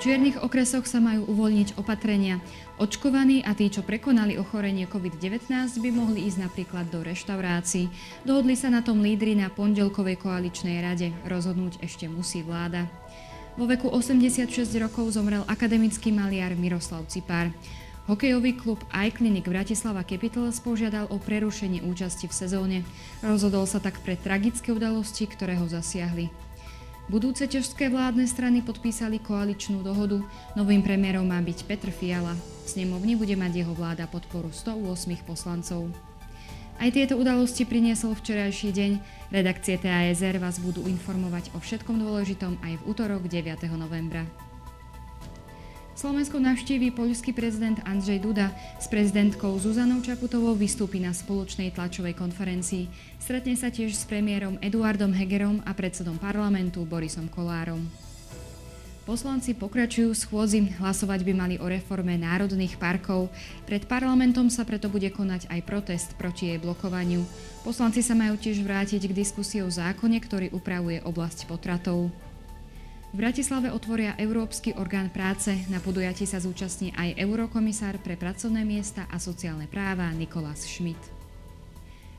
čiernych okresoch sa majú uvoľniť opatrenia. Očkovaní a tí, čo prekonali ochorenie COVID-19, by mohli ísť napríklad do reštaurácií. Dohodli sa na tom lídry na pondelkovej koaličnej rade. Rozhodnúť ešte musí vláda. Vo veku 86 rokov zomrel akademický maliar Miroslav Cipár. Hokejový klub iClinic Bratislava Capitals požiadal o prerušenie účasti v sezóne. Rozhodol sa tak pre tragické udalosti, ktoré ho zasiahli. Budúce ťažské vládne strany podpísali koaličnú dohodu. Novým premiérom má byť Petr Fiala. V snemovni bude mať jeho vláda podporu 108 poslancov. Aj tieto udalosti priniesol včerajší deň. Redakcie TASR vás budú informovať o všetkom dôležitom aj v útorok 9. novembra. Slovensko navštíví poľský prezident Andrzej Duda. S prezidentkou Zuzanou Čaputovou vystúpi na spoločnej tlačovej konferencii. Stretne sa tiež s premiérom Eduardom Hegerom a predsedom parlamentu Borisom Kolárom. Poslanci pokračujú schôdzi, hlasovať by mali o reforme národných parkov. Pred parlamentom sa preto bude konať aj protest proti jej blokovaniu. Poslanci sa majú tiež vrátiť k diskusii o zákone, ktorý upravuje oblasť potratov. V Bratislave otvoria Európsky orgán práce. Na podujatí sa zúčastní aj eurokomisár pre pracovné miesta a sociálne práva Nikolás Schmidt.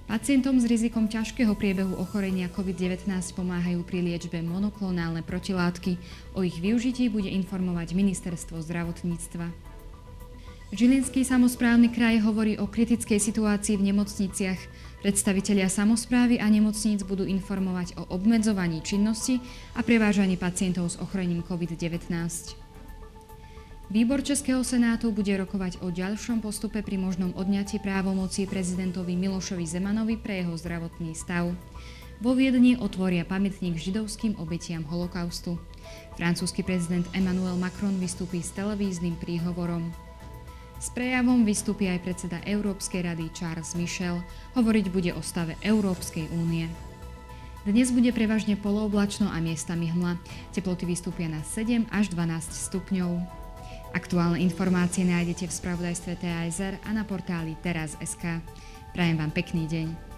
Pacientom s rizikom ťažkého priebehu ochorenia COVID-19 pomáhajú pri liečbe monoklonálne protilátky. O ich využití bude informovať Ministerstvo zdravotníctva. Žilinský samozprávny kraj hovorí o kritickej situácii v nemocniciach. Predstavitelia samozprávy a nemocníc budú informovať o obmedzovaní činnosti a prevážaní pacientov s ochorením COVID-19. Výbor Českého senátu bude rokovať o ďalšom postupe pri možnom odňatí právomocí prezidentovi Milošovi Zemanovi pre jeho zdravotný stav. Vo Viedni otvoria pamätník židovským obetiam holokaustu. Francúzsky prezident Emmanuel Macron vystúpi s televíznym príhovorom. S prejavom vystúpi aj predseda Európskej rady Charles Michel. Hovoriť bude o stave Európskej únie. Dnes bude prevažne polooblačno a miestami hmla. Teploty vystúpia na 7 až 12 stupňov. Aktuálne informácie nájdete v spravodajstve TASR a na portáli teraz.sk. Prajem vám pekný deň.